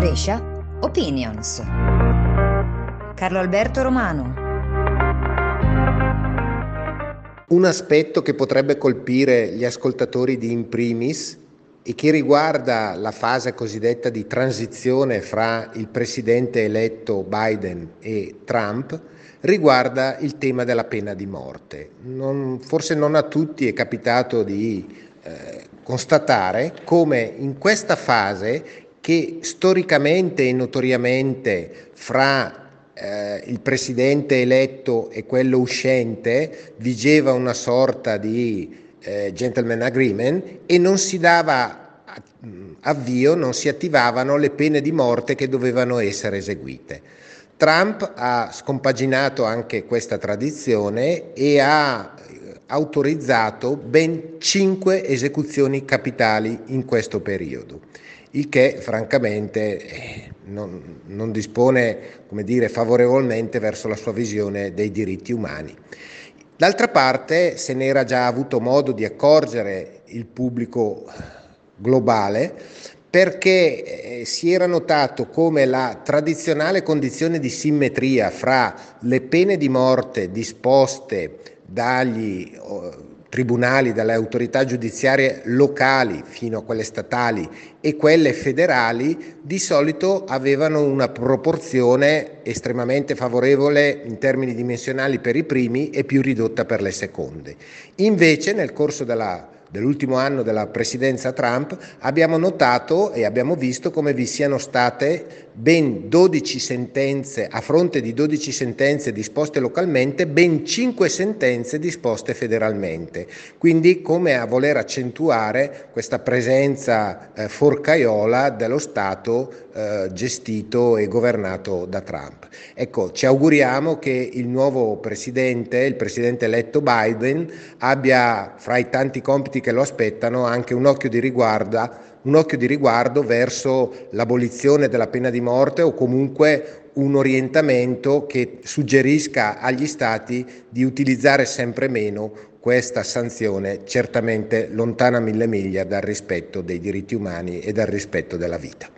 Brescia Opinions. Carlo Alberto Romano. Un aspetto che potrebbe colpire gli ascoltatori di In Primis e che riguarda la fase cosiddetta di transizione fra il presidente eletto Biden e Trump riguarda il tema della pena di morte. Non, forse non a tutti è capitato di eh, constatare come in questa fase che storicamente e notoriamente fra eh, il presidente eletto e quello uscente vigeva una sorta di eh, gentleman agreement e non si dava avvio, non si attivavano le pene di morte che dovevano essere eseguite. Trump ha scompaginato anche questa tradizione e ha autorizzato ben cinque esecuzioni capitali in questo periodo il che francamente eh, non, non dispone dire, favorevolmente verso la sua visione dei diritti umani. D'altra parte se ne era già avuto modo di accorgere il pubblico globale perché eh, si era notato come la tradizionale condizione di simmetria fra le pene di morte disposte dagli tribunali, dalle autorità giudiziarie locali fino a quelle statali e quelle federali di solito avevano una proporzione estremamente favorevole in termini dimensionali per i primi e più ridotta per le seconde. Invece nel corso della dell'ultimo anno della presidenza Trump abbiamo notato e abbiamo visto come vi siano state ben 12 sentenze, a fronte di 12 sentenze disposte localmente, ben 5 sentenze disposte federalmente. Quindi come a voler accentuare questa presenza eh, forcaiola dello Stato eh, gestito e governato da Trump. Ecco, ci auguriamo che il nuovo presidente, il presidente eletto Biden, abbia fra i tanti compiti che lo aspettano anche un occhio di riguardo un occhio di riguardo verso l'abolizione della pena di morte o comunque un orientamento che suggerisca agli Stati di utilizzare sempre meno questa sanzione certamente lontana mille miglia dal rispetto dei diritti umani e dal rispetto della vita.